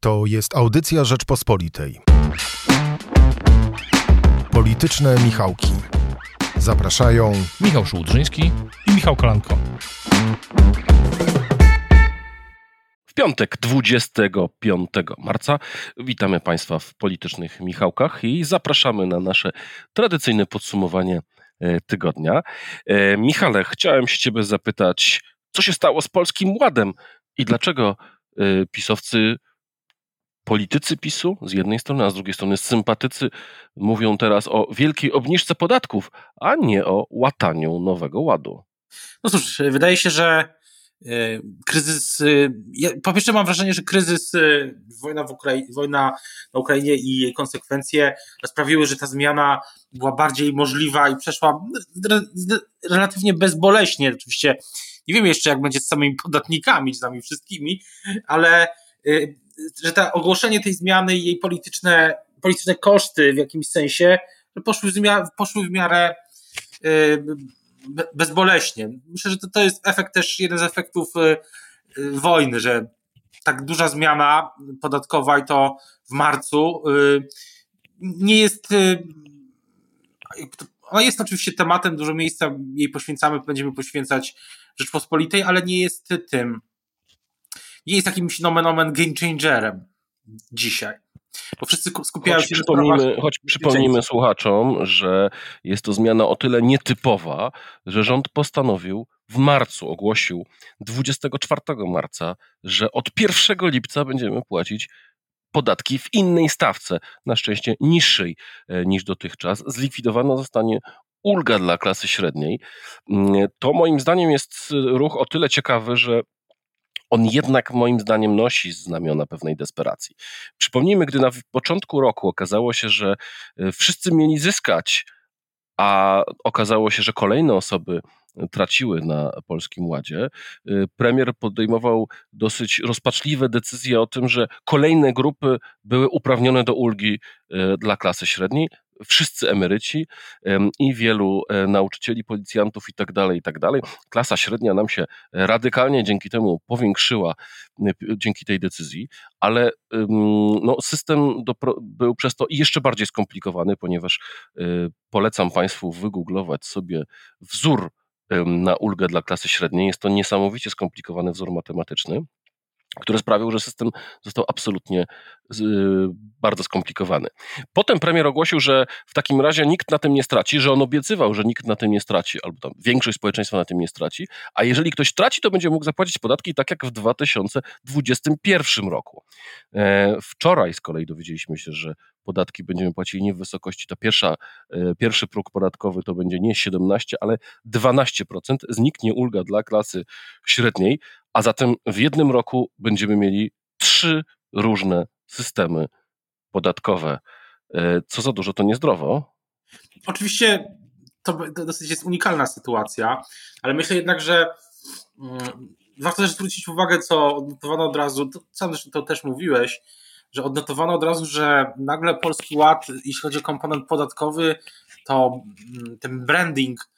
To jest audycja Rzeczpospolitej. Polityczne Michałki. Zapraszają Michał Szułdrzyński i Michał Kolanko. W piątek 25 marca witamy Państwa w Politycznych Michałkach i zapraszamy na nasze tradycyjne podsumowanie e, tygodnia. E, Michale, chciałem się Ciebie zapytać, co się stało z Polskim Ładem i dlaczego e, pisowcy politycy PiSu z jednej strony, a z drugiej strony sympatycy mówią teraz o wielkiej obniżce podatków, a nie o łataniu nowego ładu. No cóż, wydaje się, że y, kryzys. Y, po pierwsze, mam wrażenie, że kryzys, y, wojna, w Ukrai wojna na Ukrainie i jej konsekwencje sprawiły, że ta zmiana była bardziej możliwa i przeszła relatywnie bezboleśnie. Oczywiście nie wiem jeszcze, jak będzie z samymi podatnikami, z nami wszystkimi, ale że to ogłoszenie tej zmiany i jej polityczne, polityczne koszty w jakimś sensie poszły w, miarę, poszły w miarę y, bezboleśnie. Myślę, że to, to jest efekt też, jeden z efektów y, y, wojny, że tak duża zmiana podatkowa i to w marcu nie jest ona jest oczywiście tematem, dużo miejsca jej poświęcamy, będziemy poświęcać Rzeczpospolitej, ale nie jest tym jest jakimś nomen omen game changerem dzisiaj. Bo wszyscy skupiają choć się przypomnijmy, na Choć przypomnijmy słuchaczom, że jest to zmiana o tyle nietypowa, że rząd postanowił w marcu, ogłosił 24 marca, że od 1 lipca będziemy płacić podatki w innej stawce, na szczęście niższej e, niż dotychczas. Zlikwidowana zostanie ulga dla klasy średniej. Mm, to moim zdaniem jest ruch o tyle ciekawy, że on jednak moim zdaniem nosi znamiona pewnej desperacji. Przypomnijmy, gdy na początku roku okazało się, że e, wszyscy mieli zyskać, a okazało się, że kolejne osoby traciły na Polskim Ładzie, e, premier podejmował dosyć rozpaczliwe decyzje o tym, że kolejne grupy były uprawnione do ulgi e, dla klasy średniej, wszyscy emeryci i wielu e, nauczycieli, policjantów i tak dalej, i tak dalej. Klasa średnia nam się radykalnie dzięki temu powiększyła, dzięki tej decyzji, ale no, system do, był przez to jeszcze bardziej skomplikowany, ponieważ e, polecam Państwu wygooglować sobie wzór na ulgę dla klasy średniej. Jest to niesamowicie skomplikowany wzór matematyczny który sprawił, że system został absolutnie y, bardzo skomplikowany. Potem premier ogłosił, że w takim razie nikt na tym nie straci, że on obiecywał, że nikt na tym nie straci, albo tam większość społeczeństwa na tym nie straci, a jeżeli ktoś traci, to będzie mógł zapłacić podatki tak jak w 2021 roku. E, wczoraj z kolei dowiedzieliśmy się, że podatki będziemy płacili nie w wysokości, ta pierwsza, e, pierwszy próg podatkowy to będzie nie 17, ale 12%, zniknie ulga dla klasy średniej, a zatem w jednym roku będziemy mieli trzy różne systemy podatkowe. E, co za dużo, to niezdrowo. Oczywiście to dosyć jest unikalna sytuacja, ale myślę jednak, że mm, warto też zwrócić uwagę, co odnotowano od razu, sam to też mówiłeś, że odnotowano od razu, że nagle Polski Ład, jeśli chodzi o komponent podatkowy, to mm, ten branding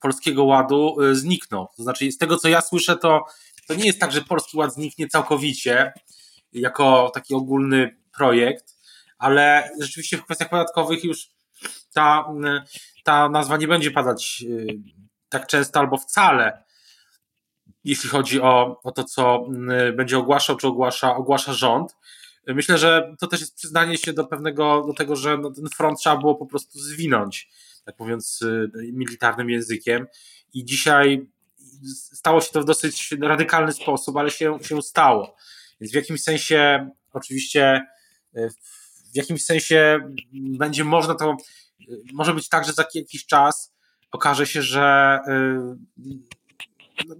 Polskiego Ładu y, zniknął. To znaczy, z tego co ja słyszę, to to nie jest tak, że Polski Ład zniknie całkowicie jako taki ogólny projekt, ale rzeczywiście w kwestiach podatkowych już ta, ta nazwa nie będzie padać y, tak często albo wcale, jeśli chodzi o, o to, co y, będzie ogłaszał, czy ogłasza, ogłasza rząd. Myślę, że to też jest przyznanie się do pewnego, do tego, że no ten front trzeba było po prostu zwinąć, tak mówiąc y, militarnym językiem. I dzisiaj stało się to w dosyć radykalny sposób, ale się, się stało. Więc w jakimś sensie, oczywiście, e, w jakimś sensie będzie można to, e, może być tak, że za jakiś czas okaże się, że no,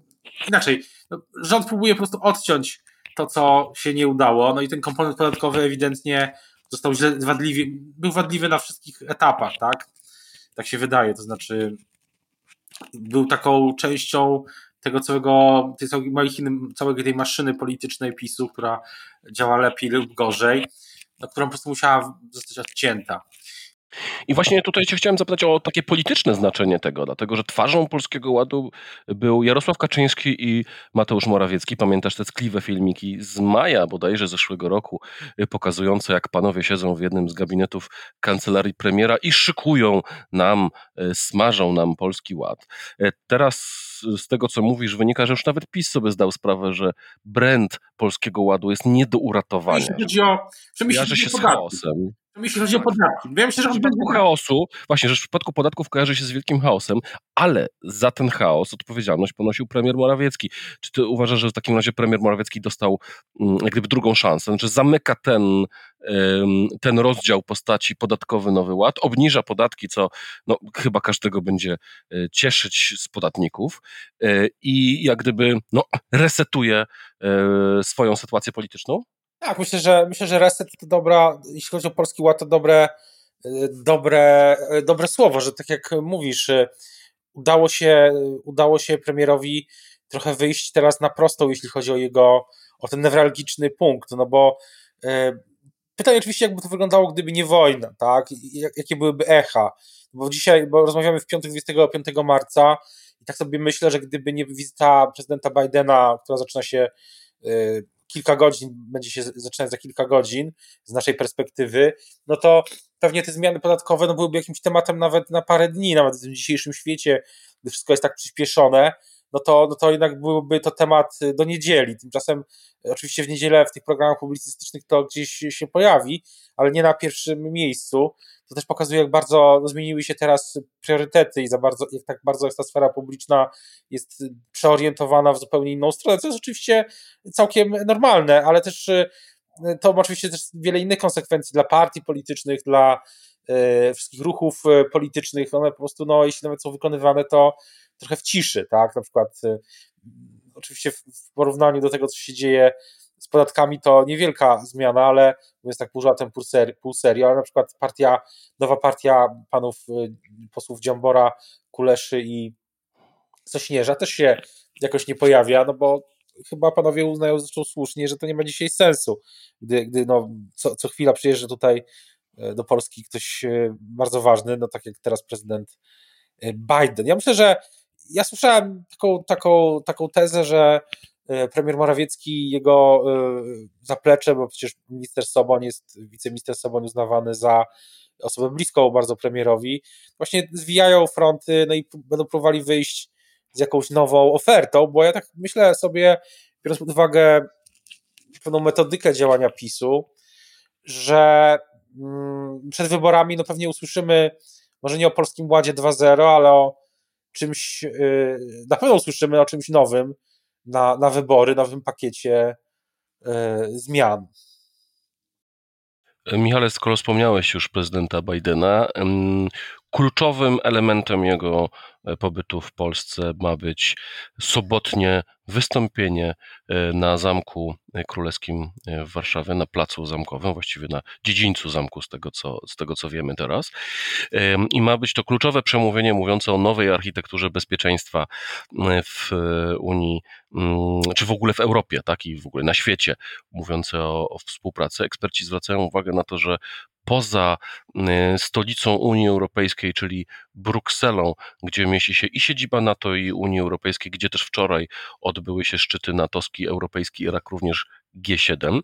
inaczej, no, rząd próbuje po prostu odciąć to, co się nie udało, no i ten komponent podatkowy ewidentnie został źle wadliwy, był wadliwy na wszystkich etapach, tak? Tak się wydaje, to znaczy był taką częścią tego całego, tej całej tej maszyny politycznej PiSu, która działa lepiej lub gorzej, no, którą po prostu musiała zostać odcięta. I właśnie tutaj cię chciałem zapytać o takie polityczne znaczenie tego, dlatego że twarzą Polskiego Ładu był Jarosław Kaczyński i Mateusz Morawiecki. Pamiętasz te tkliwe filmiki z maja bodajże zeszłego roku, y, pokazujące jak panowie siedzą w jednym z gabinetów kancelarii premiera i szykują nam, y, smażą nam Polski Ład. Y, teraz z tego, co mówisz, wynika, że już nawet PiS sobie zdał sprawę, że brand Polskiego Ładu jest nie do uratowania. Jeśli chodzi o, Jarzy się z chaosem. Jeśli chodzi o podatki. Wiem się, że w przypadku chaosu, właśnie, że w przypadku podatków kojarzy się z wielkim chaosem, ale za ten chaos odpowiedzialność ponosił premier Morawiecki. Czy ty uważasz, że w takim razie premier Morawiecki dostał mm, jak gdyby drugą szansę? Znaczy zamyka ten, ten rozdział postaci podatkowy Nowy Ład, obniża podatki, co no, chyba każdego będzie e, cieszyć z podatników e, i jak gdyby no, resetuje e, swoją sytuację polityczną? Tak, myślę, że myślę, że reset to dobra, jeśli chodzi o Polski Ład, to dobre, dobre, dobre słowo, że tak jak mówisz, udało się, udało się premierowi trochę wyjść teraz na prostą, jeśli chodzi o jego, o ten newralgiczny punkt, no bo e, pytanie oczywiście, jakby to wyglądało, gdyby nie wojna, tak, jakie byłyby echa, bo dzisiaj, bo rozmawiamy w piątek 25 marca i tak sobie myślę, że gdyby nie wizyta prezydenta Bidena, która zaczyna się e, kilka godzin, będzie się zaczynać za kilka godzin z naszej perspektywy, no to pewnie te zmiany podatkowe no, byłyby jakimś tematem nawet na parę dni, nawet w tym dzisiejszym świecie, gdy wszystko jest tak przyspieszone, no to, no to jednak byłby to temat do niedzieli. Tymczasem oczywiście w niedzielę w tych programach publicystycznych to gdzieś się pojawi, ale nie na pierwszym miejscu. To też pokazuje, jak bardzo no, zmieniły się teraz priorytety i za bardzo, jak tak bardzo jest ta sfera publiczna jest przeorientowana w zupełnie inną stronę, co jest oczywiście całkiem normalne, ale też y, to ma oczywiście też wiele innych konsekwencji dla partii politycznych, dla y, wszystkich ruchów y, politycznych. One po prostu, no, jeśli nawet są wykonywane, to trochę w ciszy, tak? Na przykład, oczywiście w porównaniu do tego, co się dzieje z podatkami to niewielka zmiana, ale jest tak pół żartem, pół, serii, pół serii, ale na przykład partia, nowa partia panów y, posłów Dziambora, Kuleszy i Sośnierza też się jakoś nie pojawia, no bo chyba panowie uznają zresztą słusznie, że to nie ma dzisiaj sensu, gdy, gdy no, co, co chwila przyjeżdża tutaj y, do Polski ktoś y, bardzo ważny, no tak jak teraz prezydent Biden. Ja myślę, że ja słyszałem taką, taką, taką tezę, że E, premier Morawiecki, jego e, zaplecze, bo przecież minister Soboń jest, wiceminister Soboń uznawany za osobę bliską bardzo premierowi, właśnie zwijają fronty, no i będą próbowali wyjść z jakąś nową ofertą, bo ja tak myślę sobie, biorąc pod uwagę pewną metodykę działania PiSu, że mm, przed wyborami no pewnie usłyszymy, może nie o Polskim Ładzie 2.0, ale o czymś, y, na pewno usłyszymy o czymś nowym, na, na wybory, nowym pakiecie e, zmian. Michale, skoro wspomniałeś już prezydenta Bidena, kluczowym elementem jego e, pobytu w Polsce ma być sobotnie wystąpienie e, na Zamku Królewskim e, w Warszawie, na Placu Zamkowym, właściwie na dziedzińcu zamku, z tego co, z tego co wiemy teraz. I ma być to kluczowe przemówienie mówiące o nowej architekturze bezpieczeństwa w Unii, mm, czy w ogóle w Europie, tak i w ogóle na świecie, mówiące o, o współpracy. Eksperci zwracają uwagę na to, że poza stolicą Unii Europejskiej, czyli Brukselą, gdzie mieści się i siedziba NATO i Unii Europejskiej, gdzie też wczoraj odbyły się szczyty natowski, europejski, Irak również G7.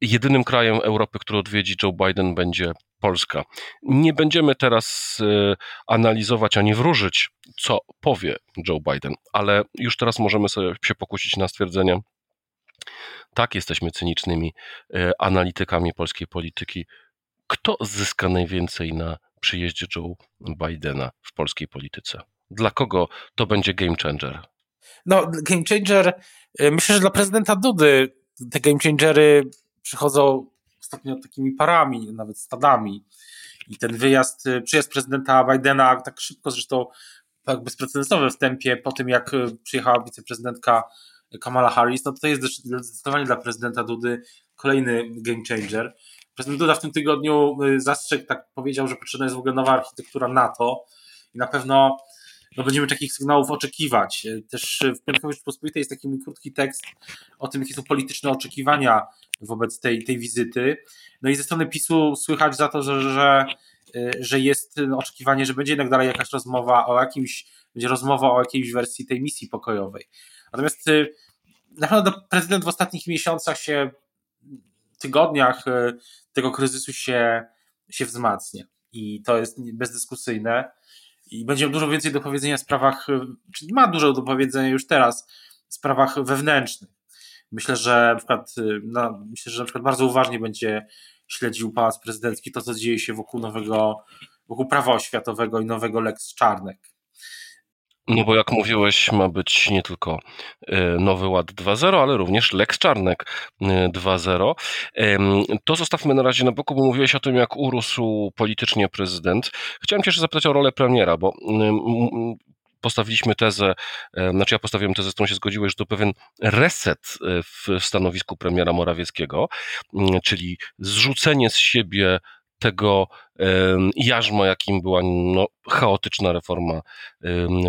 Jedynym krajem Europy, który odwiedzi Joe Biden będzie Polska. Nie będziemy teraz e, analizować ani wróżyć, co powie Joe Biden, ale już teraz możemy sobie się pokusić na stwierdzenie, tak, jesteśmy cynicznymi e, analitykami polskiej polityki. Kto zyska najwięcej na przyjeździe Joe Bidena w polskiej polityce? Dla kogo to będzie game changer? No, game changer, y, myślę, że dla prezydenta Dudy te game changery przychodzą ostatnio takimi parami, nawet stadami. I ten wyjazd, y, przyjazd prezydenta Bidena tak szybko, zresztą tak bezprecedensowy w tempie, po tym jak y, przyjechała wiceprezydentka Kamala Harris, no to jest zdecydowanie dla prezydenta Dudy kolejny game changer. Prezydent Duda w tym tygodniu zastrzegł, tak powiedział, że potrzebna jest w ogóle nowa architektura NATO i na pewno no będziemy takich sygnałów oczekiwać. Też w Piątkowej Rzeczpospolitej jest taki mój krótki tekst o tym, jakie są polityczne oczekiwania wobec tej, tej wizyty. No i ze strony PiSu słychać za to, że, że że jest oczekiwanie, że będzie jednak dalej jakaś rozmowa o jakimś, będzie rozmowa o jakiejś wersji tej misji pokojowej. Natomiast na pewno prezydent w ostatnich miesiącach się, tygodniach tego kryzysu się, się wzmacnia. I to jest bezdyskusyjne. I będzie dużo więcej do powiedzenia w sprawach, czyli ma dużo do powiedzenia już teraz, w sprawach wewnętrznych. Myślę, że na przykład, no, myślę, że na przykład bardzo uważnie będzie śledził Pałac Prezydencki to, co dzieje się wokół nowego, wokół prawa oświatowego i nowego Lex Czarnek. No bo jak mówiłeś, ma być nie tylko e, Nowy Ład 2.0, ale również Lex Czarnek 2.0. E, to zostawmy na razie na boku, bo mówiłeś o tym, jak urósł politycznie prezydent. Chciałem cię jeszcze zapytać o rolę premiera, bo postawiliśmy tezę, e, znaczy ja postawiłem tezę, z którą się zgodziłeś, że to pewien reset w stanowisku premiera Morawieckiego, czyli zrzucenie z siebie tego jarzma, jakim była no, chaotyczna reforma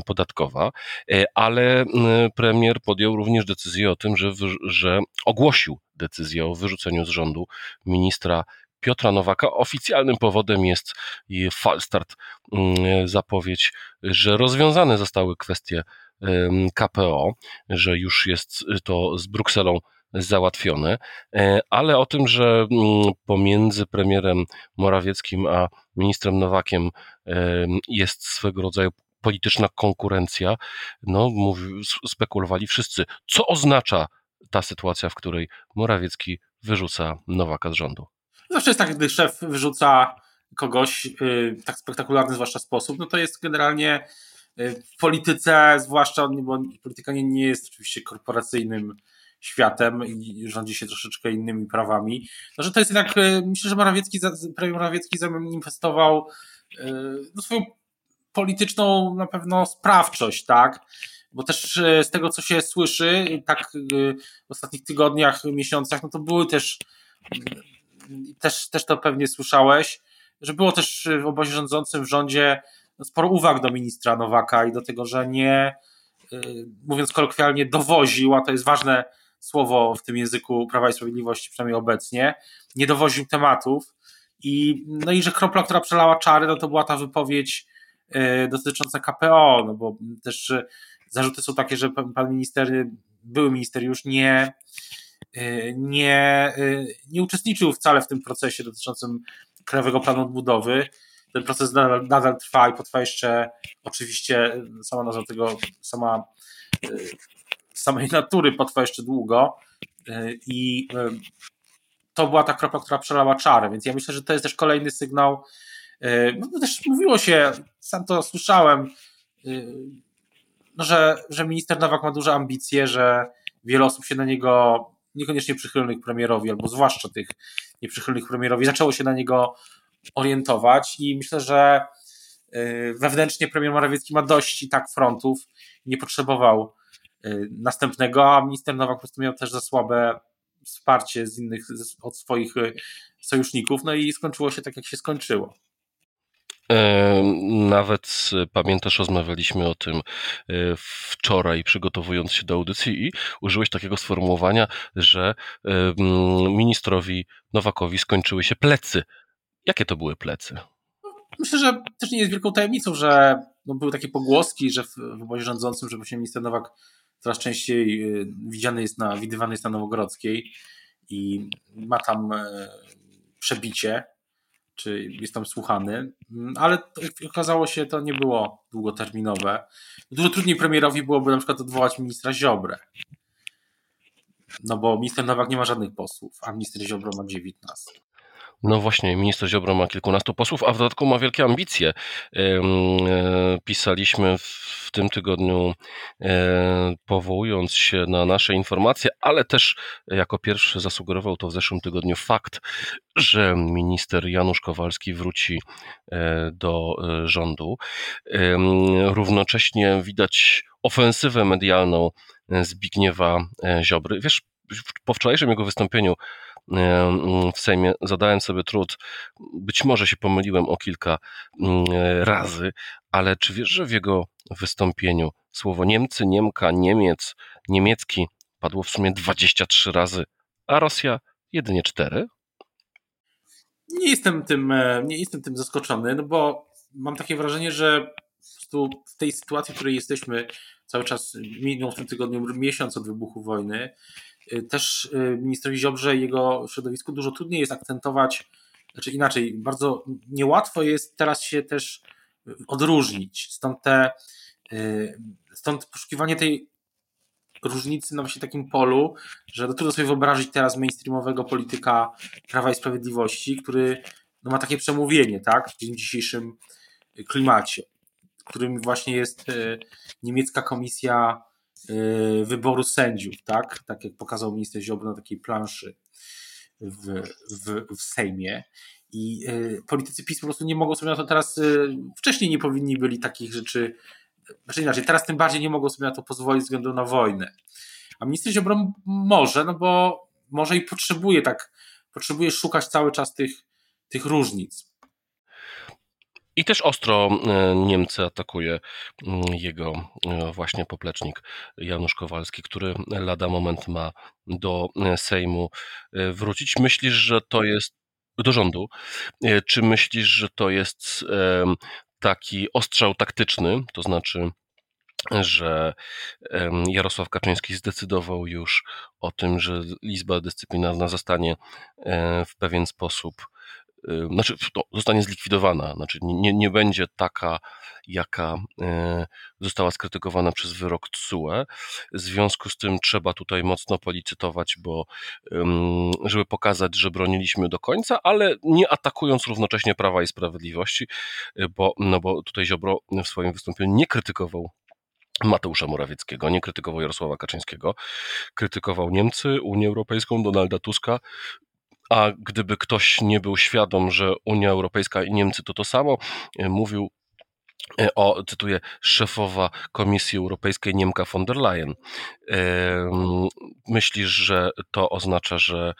podatkowa, e, ale premier podjął również decyzję o tym, że, że ogłosił decyzję o wyrzuceniu z rządu ministra Piotra Nowaka. Oficjalnym powodem jest Falstart, zapowiedź, że rozwiązane zostały kwestie KPO, że już jest to z Brukselą załatwione, e, ale o tym, że mm, pomiędzy premierem Morawieckim a ministrem Nowakiem jest swego rodzaju polityczna konkurencja, no, spekulowali wszyscy. Co oznacza ta sytuacja, w której Morawiecki wyrzuca Nowaka z rządu? Zawsze jest tak, gdy szef wyrzuca kogoś y, w tak spektakularny zwłaszcza sposób, no to jest generalnie y, w polityce, zwłaszcza, bo polityka nie, nie jest oczywiście korporacyjnym światem i rządzi się troszeczkę innymi prawami. No, że to jest jednak, e, myślę, że Morawiecki, premier Morawiecki zamanifestował e, no, swoją polityczną na pewno sprawczość, tak? Bo też e, z tego, co się słyszy, tak w ostatnich tygodniach, miesiącach, no to były też, też, też to pewnie słyszałeś, że było też w obozie rządzącym w rządzie sporo uwag do ministra Nowaka i do tego, że nie, mówiąc kolokwialnie, dowoził, a to jest ważne słowo w tym języku Prawa i Sprawiedliwości, przynajmniej obecnie, nie dowoził tematów. I, no i że kropla, która przelała czary, no to była ta wypowiedź y, dotycząca KPO, no bo też y, zarzuty są takie, że pan minister, były minister już nie, y, nie, nie uczestniczył wcale w tym procesie dotyczącym Krajowego Planu Odbudowy. Ten proces nadal, nadal trwa i potrwa jeszcze oczywiście sama nazwa tego, sama samej natury potrwa jeszcze długo e, i e, to była ta kropla, która przelała czarę, więc ja myślę, że to jest też kolejny sygnał, e, no też mówiło się, sam to słyszałem, no, że, że minister Nowak ma duże ambicje, że wiele osób się na niego, niekoniecznie przychylnych premierowi, albo zwłaszcza tych nieprzychylnych premierowi, zaczęło się na niego orientować i myślę, że wewnętrznie premier Morawiecki ma dość i tak frontów, nie potrzebował następnego, a minister Nowak po prostu miał też za słabe wsparcie z innych, od swoich y, sojuszników, no i skończyło się tak, jak się skończyło. E, nawet pamiętasz, rozmawialiśmy o tym wczoraj, przygotowując się do audycji, i użyłeś takiego sformułowania, że ministrowi Nowakowi skończyły się plecy. Jakie to były plecy? Myślę, że też nie jest wielką tajemnicą, że no, były takie pogłoski, że w, obozie rządzącym, że właśnie minister Nowak coraz częściej y, widziany jest na, widywany jest na Nowogrodzkiej i ma tam e, przebicie, czy jest tam słuchany, mm, ale okazało się, to nie było długoterminowe. Dużo trudniej premierowi byłoby na przykład odwołać ministra Ziobrę. No bo minister Nowak nie ma żadnych posłów, a minister Ziobro ma 19. No właśnie, minister Ziobro ma kilkunastu posłów, a w dodatku ma wielkie ambicje. E, pisaliśmy w tym tygodniu, e, powołując się na nasze informacje, ale też jako pierwszy zasugerował to w zeszłym tygodniu fakt, że minister Janusz Kowalski wróci e, do rządu. Równocześnie widać ofensywę medialną Zbigniewa Ziobry. Wiesz, po wczorajszym jego wystąpieniu w Sejmie. Zadałem sobie trud, być może się pomyliłem o kilka mm, razy, ale czy wiesz, że w jego wystąpieniu? Słowo Niemcy, Niemka, Niemiec, niemiecki padło w sumie 23 razy, a Rosja jedynie 4? Nie jestem tym, nie jestem tym zaskoczony, no bo mam takie wrażenie, że w tej sytuacji, w której jesteśmy cały czas, minął w tym tygodniu miesiąc od wybuchu wojny, też ministrowi Ziobrze i jego środowisku dużo trudniej jest akcentować, znaczy inaczej, bardzo niełatwo jest teraz się też odróżnić. Stąd te, stąd poszukiwanie tej różnicy na właśnie takim polu, że no trudno sobie wyobrazić teraz mainstreamowego polityka Prawa i Sprawiedliwości, który no ma takie przemówienie, tak, w tym dzisiejszym klimacie, którym właśnie jest niemiecka komisja wyboru sędziów, tak, tak jak pokazał minister Ziobro na takiej planszy w, w, w Sejmie. I e, politycy PiS po prostu nie mogą sobie na to teraz, wcześniej nie powinni byli takich rzeczy znaczy inaczej, teraz tym bardziej nie mogą sobie na to pozwolić ze względu na wojnę. A minister Ziobro może, no bo może i potrzebuje tak, potrzebuje szukać cały czas tych, tych różnic. I też ostro e, Niemcy atakuje mm, jego e, właśnie poplecznik Janusz Kowalski, który lada moment ma do e, Sejmu wrócić. Myślisz, że to jest do rządu. Czy myślisz, że to jest taki ostrzał taktyczny, to znaczy, że Jarosław Kaczyński zdecydował już o tym, że Izba Dyscyplinarna zostanie w pewien sposób znaczy to zostanie zlikwidowana, znaczy nie, nie będzie taka, jaka e, została skrytykowana przez wyrok TSUE. W związku z tym trzeba tutaj mocno policytować, bo żeby pokazać, że broniliśmy do końca, ale nie atakując równocześnie Prawa i Sprawiedliwości, bo, no bo tutaj Ziobro w swoim wystąpieniu nie krytykował Mateusza Morawieckiego, nie krytykował Jarosława Kaczyńskiego, krytykował Niemcy, Unię Europejską, Donalda Tuska, a gdyby ktoś nie był świadom, że Unia Europejska i Niemcy to to samo, e, mówił e, o, cytuję, szefowa Komisji Europejskiej Niemka von der Leyen. Myślisz, że to oznacza, że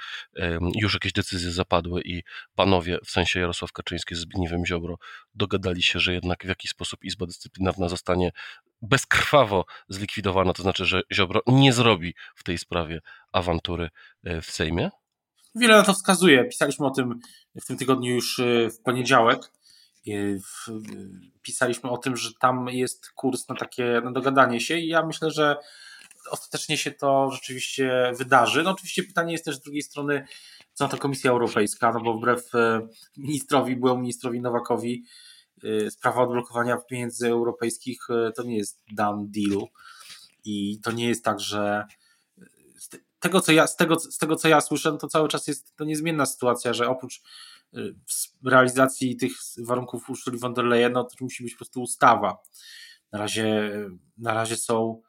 już jakieś decyzje zapadły i panowie, w sensie Jarosław Kaczyński z Zbigniewem Ziobro, dogadali się, że jednak w jakiś sposób Izba Dyscyplinarna zostanie bezkrwawo zlikwidowana, to znaczy, że Ziobro nie zrobi w tej sprawie awantury e, w Sejmie? Wiele na to wskazuje. Pisaliśmy o tym w tym tygodniu już e, w poniedziałek. E, pisaliśmy o tym, że tam jest kurs na takie na dogadanie się i ja myślę, że ostatecznie się to rzeczywiście wydarzy. No oczywiście pytanie jest też z drugiej strony, co na to Komisja Europejska, no bo wbrew e, ministrowi, byłemu ministrowi Nowakowi, sprawa odblokowania pieniędzy europejskich to nie jest done deal i to nie jest tak, że tego, co ja, z, tego, z tego, co ja słyszę, no to cały czas jest to niezmienna sytuacja, że oprócz y, realizacji tych warunków Ursuli von der Leyen, no to musi być po prostu ustawa. Na razie, na razie są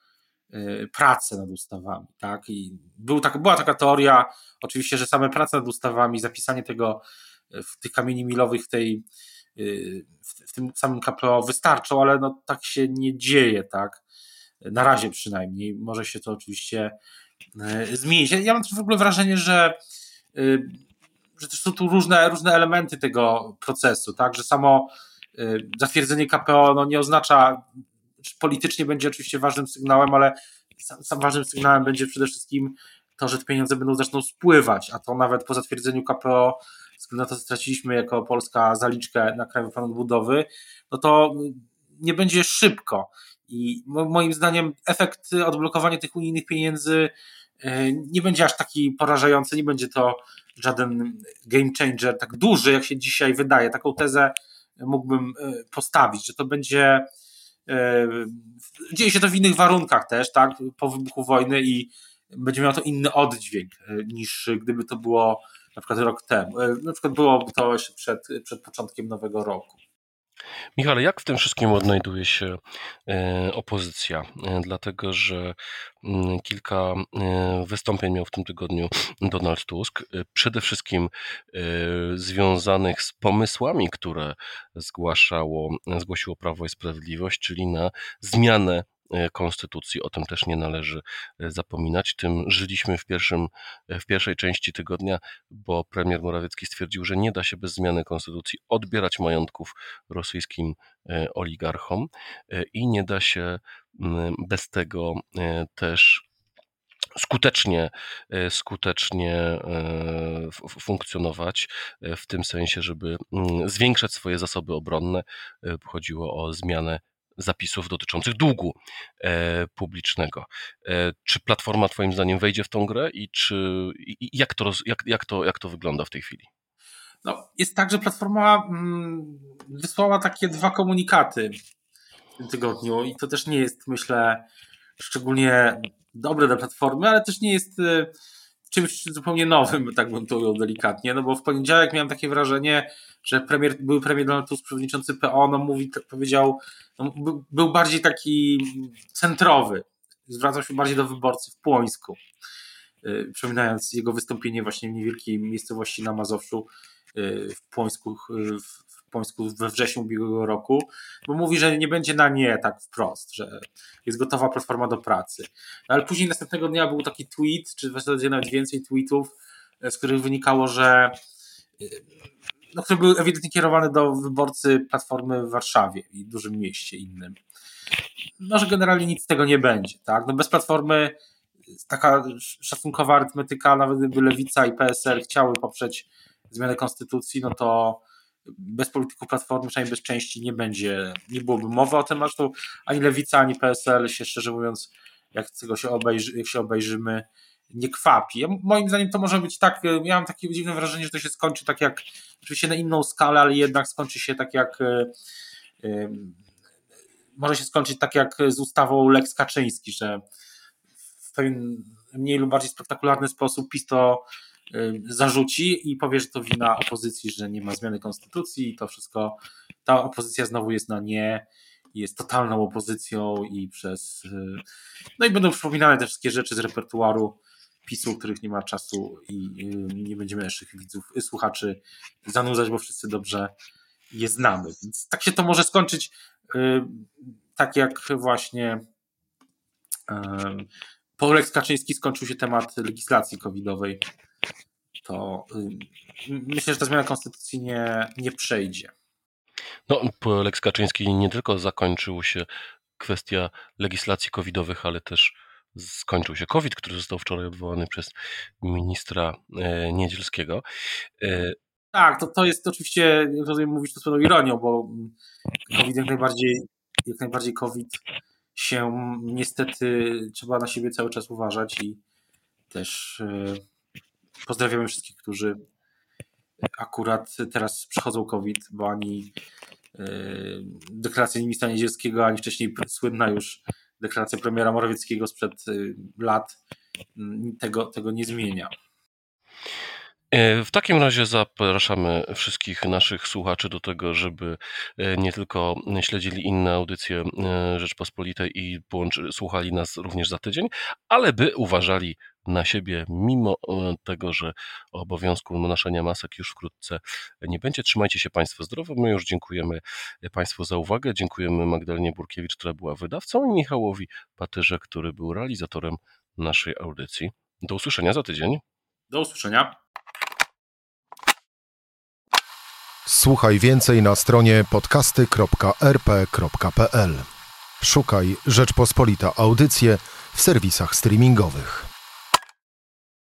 y, prace nad ustawami, tak? I był tak, była taka teoria, oczywiście, że same prace nad ustawami, zapisanie tego y, w tych kamieni milowych w tej w tym samym KPO wystarczą, ale no tak się nie dzieje, tak? Na razie przynajmniej. Może się to oczywiście E, zmienić. Ja mam też w ogóle wrażenie, że, e, że są tu różne, różne elementy tego procesu, tak, że samo e, zatwierdzenie KPO no, nie oznacza, politycznie będzie oczywiście ważnym sygnałem, ale sam, sam ważnym sygnałem będzie przede wszystkim to, że te pieniądze będą zaczną spływać, a to nawet po zatwierdzeniu KPO, na to, straciliśmy jako Polska zaliczkę na Krajowy Plan Odbudowy, no to nie będzie szybko. I moim zdaniem efekt odblokowania tych unijnych pieniędzy e, nie będzie aż taki porażający, nie będzie to żaden game changer tak duży, jak się dzisiaj wydaje. Taką tezę mógłbym e, postawić, że to będzie. E, dzieje się to w innych warunkach też, tak? Po wybuchu wojny i będzie miało to inny oddźwięk niż gdyby to było na przykład rok temu. Na przykład byłoby to jeszcze przed, przed początkiem nowego roku. Michale, jak w tym wszystkim odnajduje się e, opozycja? E, dlatego, że mm, kilka e, wystąpień miał w tym tygodniu Donald Tusk, przede wszystkim związanych z pomysłami, które zgłaszało, zgłosiło Prawo i Sprawiedliwość, czyli na zmianę konstytucji. O tym też nie należy e, zapominać. Tym żyliśmy w, pierwszym, e, w pierwszej części tygodnia, bo premier Morawiecki stwierdził, że nie da się bez zmiany konstytucji odbierać majątków rosyjskim oligarchom i nie da się bez tego też skutecznie, e, skutecznie e, funkcjonować, e, w tym sensie, żeby zwiększać swoje zasoby obronne. Chodziło o zmianę zapisów dotyczących długu publicznego. Czy Platforma Twoim zdaniem wejdzie w tą grę i, czy, i jak, to, jak, jak, to, jak to wygląda w tej chwili? No, jest tak, że Platforma mm, wysłała takie dwa komunikaty w tym tygodniu i to też nie jest, myślę, szczególnie dobre dla platformy, ale też nie jest e, czymś zupełnie nowym, tak bym to ujął delikatnie, no bo w poniedziałek miałem takie wrażenie, że premier, były premier Donald Tusk, przewodniczący PO, no mówi, powiedział, no, był, bardziej taki centrowy, zwracał się bardziej do wyborców w Płońsku, e, przypominając jego wystąpienie właśnie w niewielkiej miejscowości na Mazowszu, e, w Płońsku, w Pońsku we wrześniu ubiegłego roku, bo mówi, że nie będzie na nie tak wprost, że jest gotowa platforma do pracy. No, ale później następnego dnia był taki tweet, czy w zasadzie nawet więcej tweetów, e, z których wynikało, że e, no, które były ewidentnie kierowane do wyborcy Platformy w Warszawie i dużym mieście innym. No, że generalnie nic z tego nie będzie. Tak? No, bez Platformy taka szacunkowa arytmetyka, nawet gdyby Lewica i PSL chciały poprzeć zmianę konstytucji, no to bez polityków Platformy, przynajmniej bez części, nie będzie, nie byłoby mowy o tym, zresztą ani Lewica, ani PSL się szczerze mówiąc, jak tego się, obejrzy, jak się obejrzymy, nie kwapi. Ja, moim zdaniem to może być tak, ja mam takie dziwne wrażenie, że to się skończy tak jak, oczywiście na inną skalę, ale jednak skończy się tak jak yy, może się skończyć tak jak z ustawą Lex Kaczyński, że w pewien mniej lub bardziej spektakularny sposób PiS to zarzuci i powie, że to wina opozycji, że nie ma zmiany konstytucji i to wszystko, ta opozycja znowu jest na nie, jest totalną opozycją i przez, y, no i będą przypominane te wszystkie rzeczy z repertuaru PiSu, których nie ma czasu i y, nie będziemy naszych widzów, słuchaczy zanudzać, bo wszyscy dobrze je znamy. Więc tak się to może skończyć, tak jak właśnie po Lex Kaczyński skończył się temat legislacji covidowej to myślę, że ta zmiana konstytucji nie, nie przejdzie. No, po Lex Kaczyński nie tylko zakończył się kwestia legislacji covidowych, ale też skończył się COVID, który został wczoraj odwołany przez ministra e, Niedzielskiego. E, tak, to, to jest oczywiście, rozumiem mówić to z pewną ironią, bo COVID jak najbardziej, jak najbardziej COVID się niestety trzeba na siebie cały czas uważać i też e, Pozdrawiamy wszystkich, którzy akurat teraz przychodzą COVID, bo ani e, deklaracja ministra Niedzielskiego, ani wcześniej słynna już deklaracja premiera Morawieckiego sprzed e, lat tego, tego nie zmienia. E, w takim razie zapraszamy wszystkich naszych słuchaczy do tego, żeby nie tylko śledzili inne audycje Rzeczpospolitej i słuchali nas również za tydzień, ale by uważali na siebie, mimo e, tego, że obowiązku noszenia masek już wkrótce nie będzie. Trzymajcie się Państwo zdrowo. My już dziękujemy Państwu za uwagę. Dziękujemy Magdalenie Burkiewicz, która była wydawcą, i Michałowi Patyrze, który był realizatorem naszej audycji. Do usłyszenia za tydzień. Do usłyszenia. Słuchaj więcej na stronie podcasty.rp.pl. Szukaj Rzeczpospolita Audycje w serwisach streamingowych.